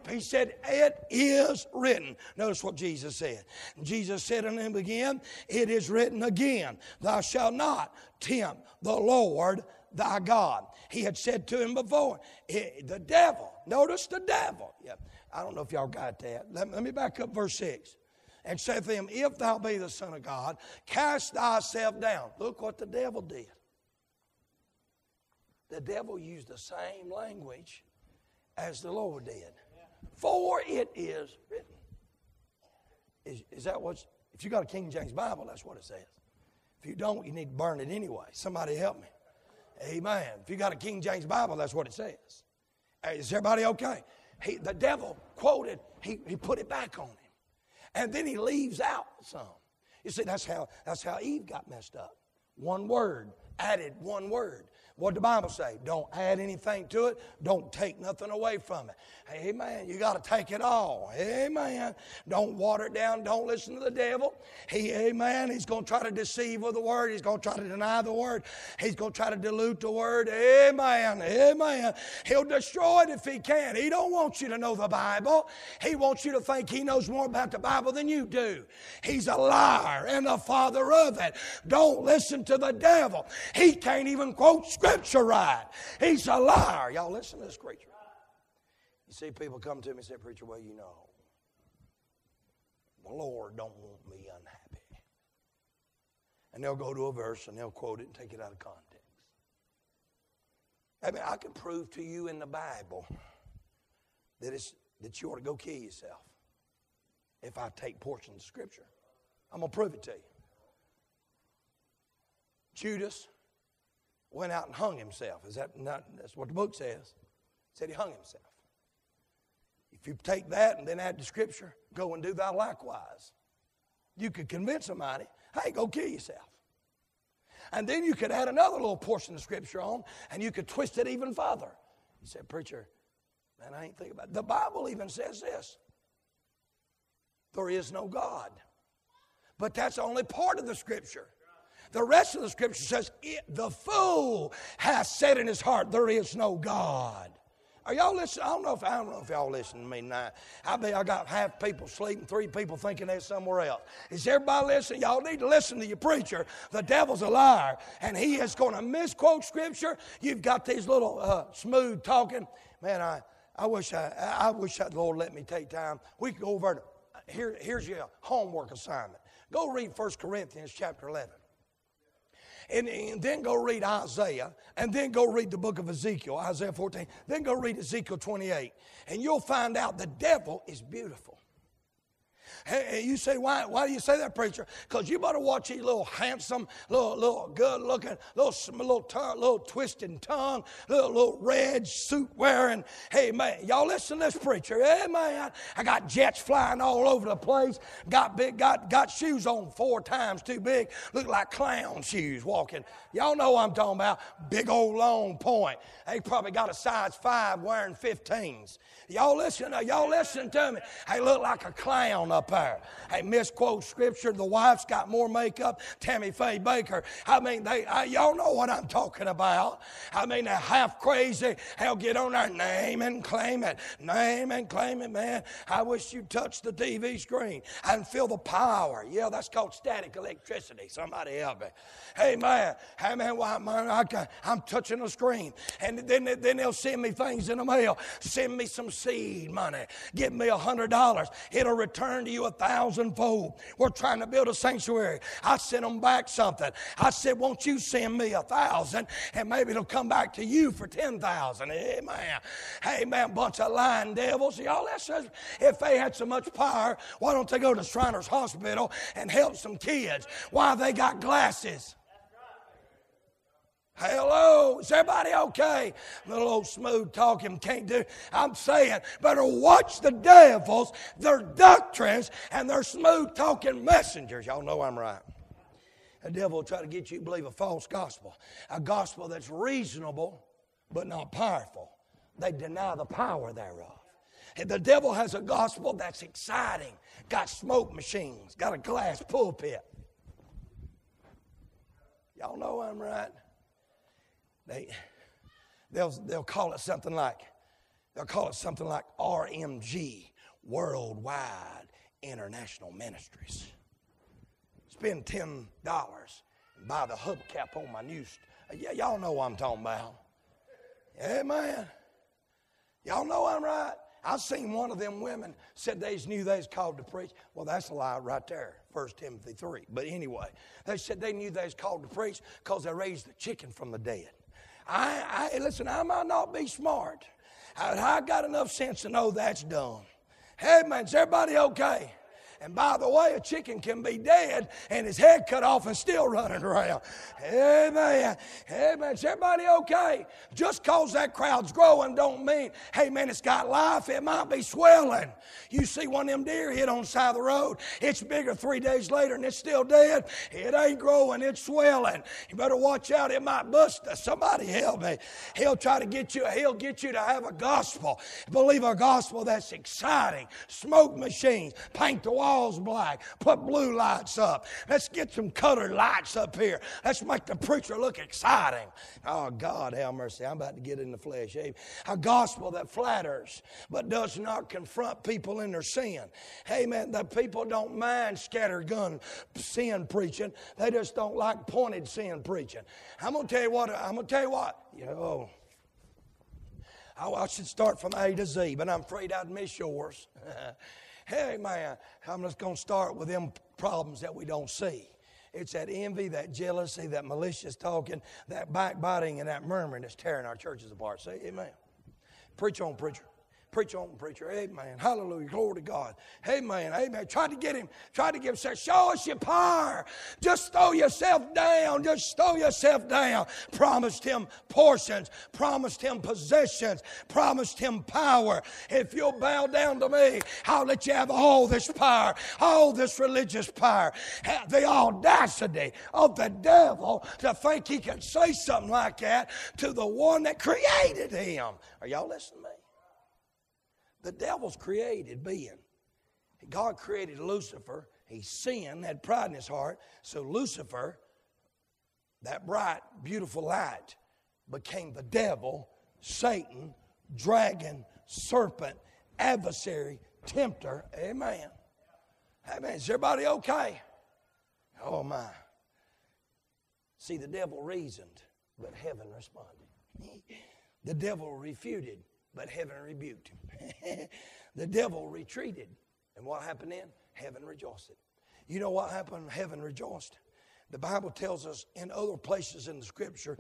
He said, It is written. Notice what Jesus said. Jesus said unto him again, It is written again, Thou shalt not tempt the Lord thy God. He had said to him before, the devil, notice the devil. I don't know if y'all got that. Let, me back up verse 6 and said to him, If thou be the Son of God, cast thyself down. Look what the devil did. The devil used the same language as the Lord did. For it is written. Is, is that what's, if you got a King James Bible, that's what it says. If you don't, you need to burn it anyway. Somebody help me. Amen. If you got a King James Bible, that's what it says. Is everybody okay? He, the devil quoted, he, he put it back on him. And then he leaves out some. You see, that's how, that's how Eve got messed up. One word, added one word. What the Bible say? Don't add anything to it. Don't take nothing away from it. Amen. You got to take it all. Amen. Don't water it down. Don't listen to the devil. He, amen. He's going to try to deceive with the word. He's going to try to deny the word. He's going to try to dilute the word. Amen. Amen. He'll destroy it if he can. He don't want you to know the Bible. He wants you to think he knows more about the Bible than you do. He's a liar and the father of it. Don't listen to the devil. He can't even quote scripture right. He's a liar. Y'all listen to this preacher. You see people come to me and say, Preacher, well, you know, the Lord don't want me unhappy. And they'll go to a verse and they'll quote it and take it out of context. I mean, I can prove to you in the Bible that, it's, that you ought to go kill yourself if I take portions of Scripture. I'm going to prove it to you. Judas went out and hung himself. Is that not? That's what the book says. said he hung himself. If you take that and then add the scripture, go and do thou likewise. You could convince somebody, hey, go kill yourself. And then you could add another little portion of scripture on and you could twist it even further. You said, Preacher, man, I ain't thinking about it. The Bible even says this there is no God. But that's only part of the scripture. The rest of the scripture says, The fool has said in his heart, There is no God. Are y'all listening? I don't know if I don't know if y'all listen to me now. I bet I got half people sleeping, three people thinking they're somewhere else. Is everybody listening? Y'all need to listen to your preacher. The devil's a liar, and he is going to misquote scripture. You've got these little uh, smooth talking. Man, I, I wish I, I wish that the Lord let me take time. We could go over to, here, here's your homework assignment. Go read 1 Corinthians chapter 11 and, and then go read Isaiah, and then go read the book of Ezekiel, Isaiah 14, then go read Ezekiel 28, and you'll find out the devil is beautiful. Hey, you say, why, why do you say that, preacher? Because you better watch these little handsome, little, little good looking, little, little, tongue, little twisted tongue, little, little red suit wearing. Hey, man, y'all listen to this preacher. Hey, man, I got jets flying all over the place. Got big, got, got shoes on four times too big. Look like clown shoes walking. Y'all know what I'm talking about. Big old long point. They probably got a size five wearing 15s. Y'all listen, y'all listen to me. They look like a clown up Hey, misquote scripture. The wife's got more makeup. Tammy Faye Bakker. I mean, they, I, y'all know what I'm talking about. I mean, they're half crazy. They'll get on there, name and claim it, name and claim it, man. I wish you'd touch the TV screen and feel the power. Yeah, that's called static electricity. Somebody help me. Hey, man, hey, man, well, man I, I'm touching the screen. And then, then they'll send me things in the mail. Send me some seed money. Give me a hundred dollars. It'll return to you a thousandfold. We're trying to build a sanctuary. I sent them back something. I said, won't you send me a thousand and maybe it'll come back to you for ten thousand. Amen. Hey man, bunch of lying devils. Y'all, listen. if they had so much power, why don't they go to Shriners Hospital and help some kids? Why they got glasses? Hello, is everybody okay? Little old smooth talking can't do. I'm saying, better watch the devils, their doctrines, and their smooth talking messengers. Y'all know I'm right. The devil will try to get you to believe a false gospel, a gospel that's reasonable but not powerful. They deny the power thereof. And the devil has a gospel that's exciting, got smoke machines, got a glass pulpit. Y'all know I'm right. They, they'll, they'll call it something like, they'll call it something like RMG, Worldwide International Ministries. Spend $10 and buy the hubcap on my new, st- y'all know what I'm talking about. Amen. Y'all know I'm right. I've seen one of them women said they knew they was called to preach. Well, that's a lie right there, 1 Timothy 3. But anyway, they said they knew they was called to preach because they raised the chicken from the dead. I, I listen, I might not be smart. I, I got enough sense to know that's dumb. Hey man, is everybody okay? And by the way, a chicken can be dead and his head cut off and still running around. Amen. Amen. Is everybody okay? Just cause that crowd's growing don't mean, hey man, it's got life. It might be swelling. You see one of them deer hit on the side of the road. It's bigger three days later and it's still dead. It ain't growing. It's swelling. You better watch out. It might bust. Somebody help me. He'll try to get you. He'll get you to have a gospel. Believe a gospel that's exciting. Smoke machines. Paint the wall walls black. Put blue lights up. Let's get some colored lights up here. Let's make the preacher look exciting. Oh, God, have mercy. I'm about to get in the flesh. A gospel that flatters but does not confront people in their sin. Hey, man, the people don't mind scattergun sin preaching. They just don't like pointed sin preaching. I'm to tell you what. I'm to tell you what. You know, oh, I should start from A to Z, but I'm afraid I'd miss yours. Hey, man, I'm just going to start with them problems that we don't see. It's that envy, that jealousy, that malicious talking, that backbiting, and that murmuring that's tearing our churches apart. Say amen. Preach on, preacher. Preach on, preacher. Amen. Hallelujah. Glory to God. Amen. Amen. Tried to get him, tried to give him, show us your power. Just throw yourself down. Just throw yourself down. Promised him portions, promised him possessions, promised him power. If you'll bow down to me, I'll let you have all this power, all this religious power. The audacity of the devil to think he can say something like that to the one that created him. Are y'all listening to me? The devil's created being. God created Lucifer. He sinned, had pride in his heart. So Lucifer, that bright, beautiful light, became the devil, Satan, dragon, serpent, adversary, tempter. Amen. Amen. Is everybody okay? Oh my. See, the devil reasoned, but heaven responded. the devil refuted, but heaven rebuked him. the devil retreated. And what happened then? Heaven rejoiced. You know what happened? Heaven rejoiced. The Bible tells us in other places in the scripture,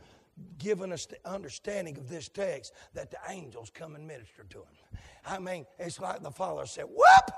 giving us the understanding of this text, that the angels come and minister to him. I mean, it's like the Father said, Whoop!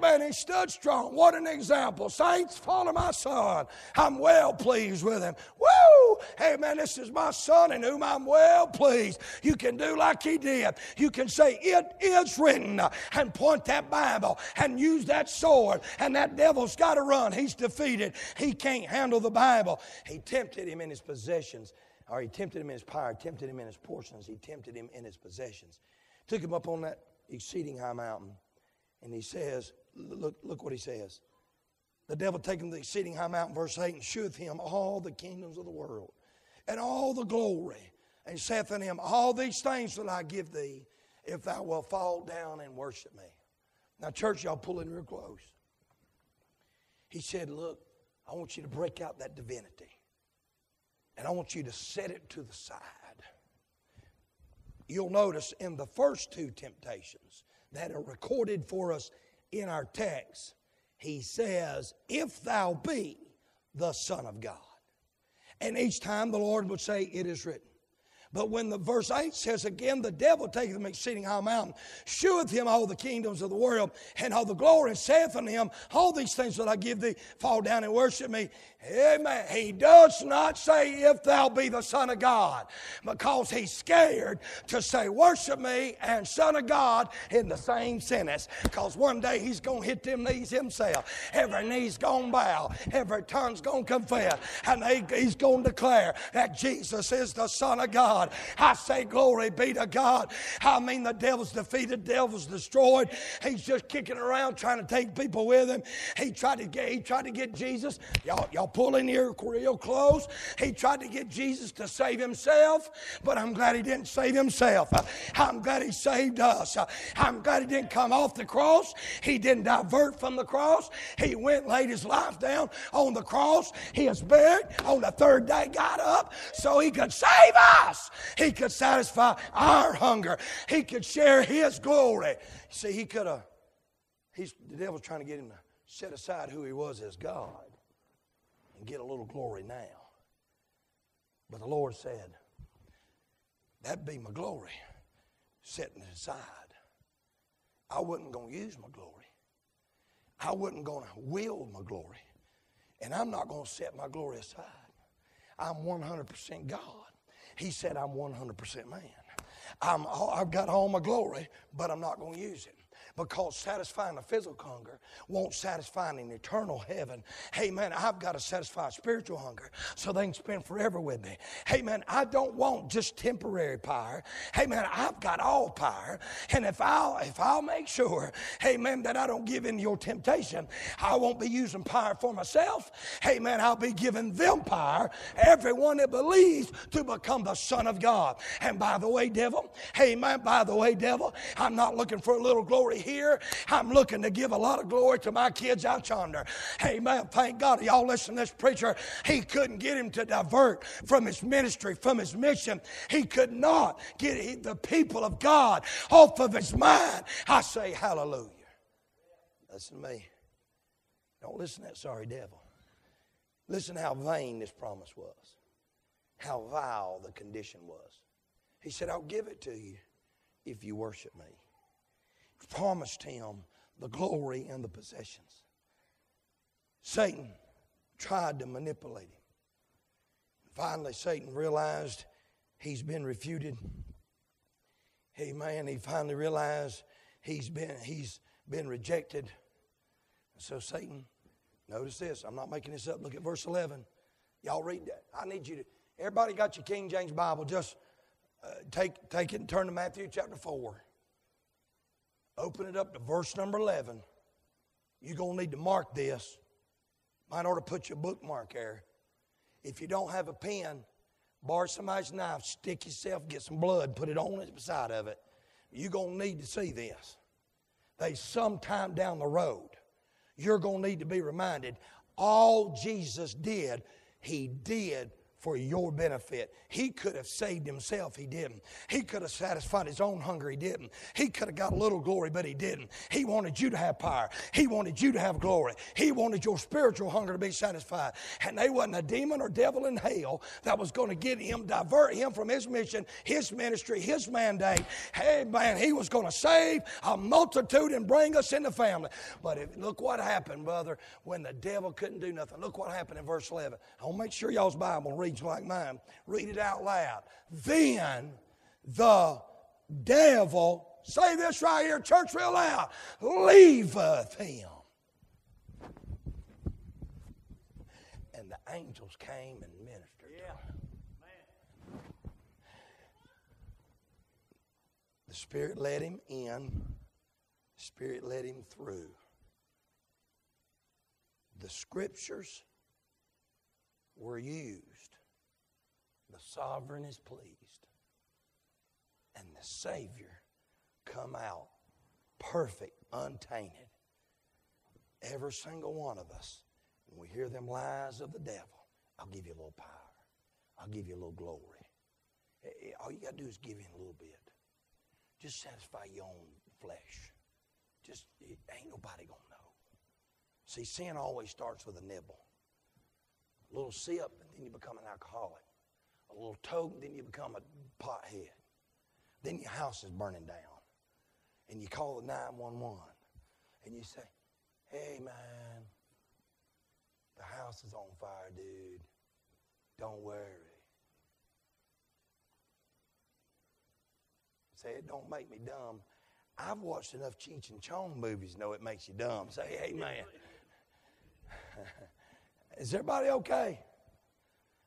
Man, he stood strong. What an example. Saints, follow my son. I'm well pleased with him. Woo! Man, this is my son in whom I'm well pleased. You can do like he did. You can say, It is written, and point that Bible and use that sword, and that devil's got to run. He's defeated. He can't handle the Bible. He tempted him in his possessions, or he tempted him in his power, tempted him in his portions, he tempted him in his possessions. Took him up on that exceeding high mountain and he says, look, look what he says. The devil taking the exceeding high mountain, verse 8, and sheweth him all the kingdoms of the world and all the glory, and saith unto him, All these things will I give thee if thou wilt fall down and worship me. Now, church, y'all pull in real close. He said, Look, I want you to break out that divinity, and I want you to set it to the side. You'll notice in the first two temptations, that are recorded for us in our text, he says, If thou be the Son of God. And each time the Lord would say, It is written. But when the verse 8 says again, the devil taketh him exceeding high mountain, sheweth him all the kingdoms of the world and all the glory, and saith unto him, All these things that I give thee, fall down and worship me. Amen. He does not say, If thou be the Son of God, because he's scared to say, Worship me and Son of God in the same sentence. Because one day he's going to hit them knees himself. Every knee's going to bow, every tongue's going to confess, and he's going to declare that Jesus is the Son of God. God. I say, Glory be to God. I mean, the devil's defeated, devil's destroyed. He's just kicking around trying to take people with him. He tried to get, he tried to get Jesus. Y'all, y'all pull in here real close. He tried to get Jesus to save himself, but I'm glad he didn't save himself. I'm glad he saved us. I'm glad he didn't come off the cross. He didn't divert from the cross. He went, laid his life down on the cross. He was buried. On the third day, got up so he could save us. He could satisfy our hunger. He could share His glory. See, he could have, he's, the devil's trying to get him to set aside who he was as God and get a little glory now. But the Lord said, That'd be my glory, setting it aside. I wasn't going to use my glory. I wasn't going to wield my glory. And I'm not going to set my glory aside. I'm 100% God. He said, I'm 100% man. I'm, I've got all my glory, but I'm not going to use it because satisfying a physical hunger won't satisfy an eternal heaven. Hey, man, I've got to satisfy spiritual hunger so they can spend forever with me. Hey, man, I don't want just temporary power. Hey, man, I've got all power. And if I'll, if I'll make sure, hey, man, that I don't give in to your temptation, I won't be using power for myself. Hey, man, I'll be giving them power, everyone that believes, to become the Son of God. And by the way, devil, hey, man, by the way, devil, I'm not looking for a little glory here. I'm looking to give a lot of glory to my kids out yonder. Amen. Thank God. Y'all listen to this preacher. He couldn't get him to divert from his ministry, from his mission. He could not get the people of God off of his mind. I say hallelujah. Listen to me. Don't listen to that sorry devil. Listen how vain this promise was, how vile the condition was. He said, I'll give it to you if you worship me. Promised him the glory and the possessions. Satan tried to manipulate him. Finally, Satan realized he's been refuted. Hey man, he finally realized he's been he's been rejected. So Satan, notice this. I'm not making this up. Look at verse 11. Y'all read that. I need you to. Everybody got your King James Bible? Just uh, take take it and turn to Matthew chapter four. Open it up to verse number 11. You're gonna need to mark this. Might ought to put your bookmark there. If you don't have a pen, borrow somebody's knife, stick yourself, get some blood, put it on the side of it. You're going to need to see this. They sometime down the road, you're going to need to be reminded all Jesus did, he did for your benefit. He could have saved himself, he didn't. He could have satisfied his own hunger, he didn't. He could have got a little glory, but he didn't. He wanted you to have power. He wanted you to have glory. He wanted your spiritual hunger to be satisfied. And there wasn't a demon or devil in hell that was going to get him, divert him from his mission, his ministry, his mandate. Hey, man, he was going to save a multitude and bring us in the family. But if, look what happened, brother, when the devil couldn't do nothing. Look what happened in verse 11. I want to make sure y'all's Bible reads like mine. Read it out loud. Then the devil, say this right here, church, real loud, leaveth him. And the angels came and ministered to him. The Spirit led him in, the Spirit led him through. The scriptures were used the sovereign is pleased, and the Savior come out perfect, untainted. Every single one of us, when we hear them lies of the devil, I'll give you a little power. I'll give you a little glory. Eh, eh, all you got to do is give in a little bit. Just satisfy your own flesh. Just, eh, ain't nobody to know. See, sin always starts with a nibble. A little sip, and then you become an alcoholic a little toke, then you become a pothead. Then your house is burning down. And you call the 911 and you say, hey, man, the house is on fire, dude. Don't worry. Say, it don't make me dumb. I've watched enough Cheech and Chong movies to know it makes you dumb. Say, hey, man. is everybody okay?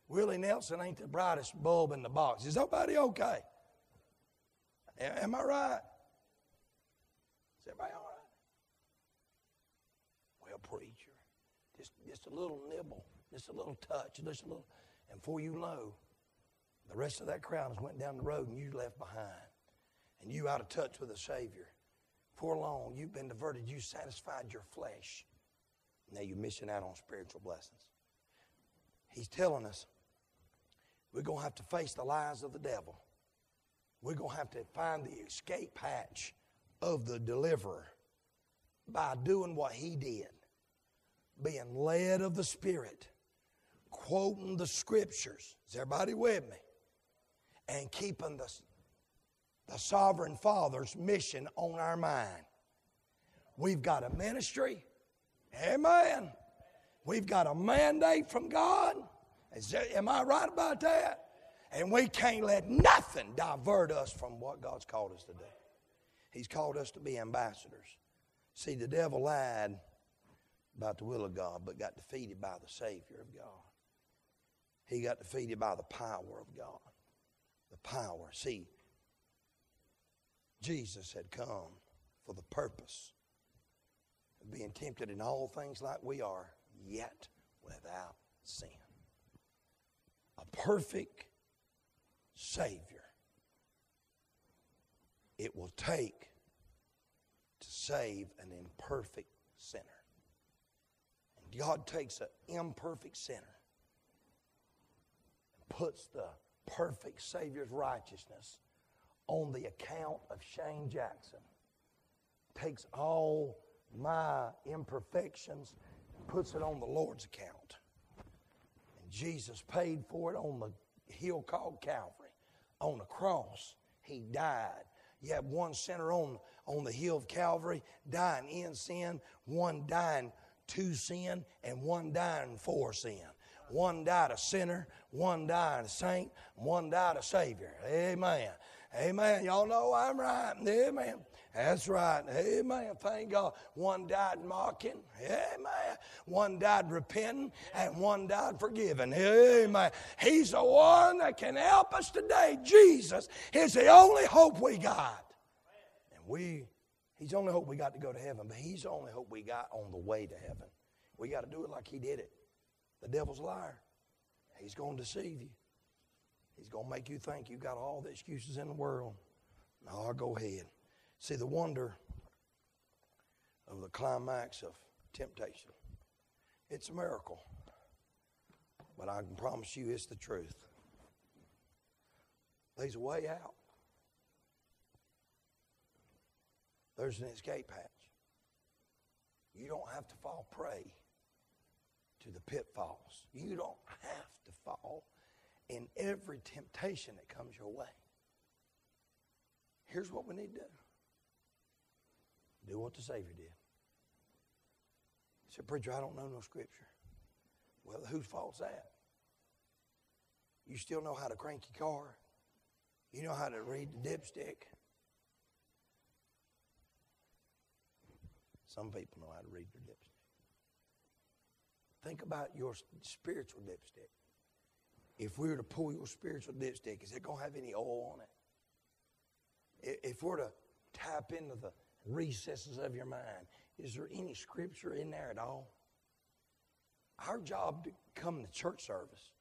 Willie Nelson ain't the brightest bulb in the box. Is everybody okay? Am I right? Is everybody all right? Well, preacher, just, just a little nibble, just a little touch, just a little, and before you know, the rest of that crowd has went down the road and you left behind. And you out of touch with the Savior. For long, you've been diverted. You satisfied your flesh. Now you're missing out on spiritual blessings. He's telling us we're going to have to face the lies of the devil. We're going to have to find the escape hatch of the deliverer by doing what he did, being led of the Spirit, quoting the scriptures. Is everybody with me? And keeping the, the sovereign Father's mission on our mind. We've got a ministry. Amen. We've got a mandate from God. There, am I right about that? And we can't let nothing divert us from what God's called us to do. He's called us to be ambassadors. See, the devil lied about the will of God, but got defeated by the Savior of God. He got defeated by the power of God. The power. See, Jesus had come for the purpose of being tempted in all things like we are, yet without sin perfect Savior, it will take to save an imperfect sinner. And God takes an imperfect sinner and puts the perfect Savior's righteousness on the account of Shane Jackson. Takes all my imperfections and puts it on the Lord's account. Jesus paid for it on the hill called Calvary. On the cross, He died. You have one sinner on, on the hill of Calvary dying in sin, one dying to sin, and one dying for sin. One died a sinner, one died a saint, one died a Savior. Amen. Amen. Y'all know I'm right. Amen. That's right. Amen. Thank God. One died mocking. Amen. One died repenting, and one died forgiving. Amen. He's the one that can help us today. Jesus is the only hope we got. And we, He's the only hope we got to go to heaven, but He's the only hope we got on the way to heaven. We got to do it like He did it. The devil's a liar. He's going to deceive you. He's going to make you think you've got all the excuses in the world. No, go ahead. See the wonder of the climax of temptation. It's a miracle. But I can promise you it's the truth. There's a way out. There's an escape hatch. You don't have to fall prey to the pitfalls. You don't have to fall in every temptation that comes your way. Here's what we need to do do what the Savior did. He said, Preacher, I don't know no scripture. Well, whose fault's that? You still know how to crank your car? You know how to read the dipstick? Some people know how to read their dipstick. Think about your spiritual dipstick. If we were to pull your spiritual dipstick, is it going to have any oil on it? If we're to tap into the recesses of your mind, is there any scripture in there at all? Our job to come to church service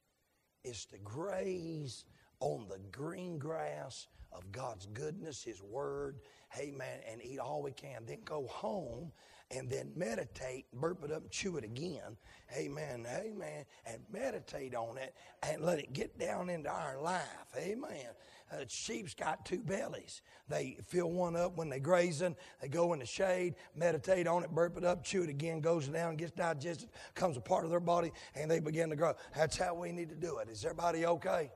is to graze on the green grass of God's goodness, His Word, amen, and eat all we can. Then go home and then meditate, burp it up and chew it again, amen, amen, and meditate on it and let it get down into our life, amen. Uh, sheep's got two bellies. They fill one up when they're grazing. They go in the shade, meditate on it, burp it up, chew it again, goes down, gets digested, comes a part of their body, and they begin to grow. That's how we need to do it. Is everybody okay?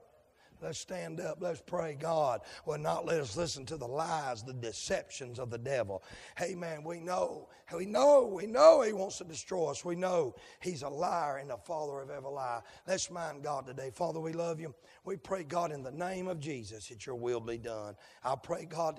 Let's stand up. Let's pray God will not let us listen to the lies, the deceptions of the devil. Hey, man, we know, we know, we know he wants to destroy us. We know he's a liar and the father of every lie. Let's mind God today. Father, we love you. We pray, God, in the name of Jesus, that your will be done. I pray, God,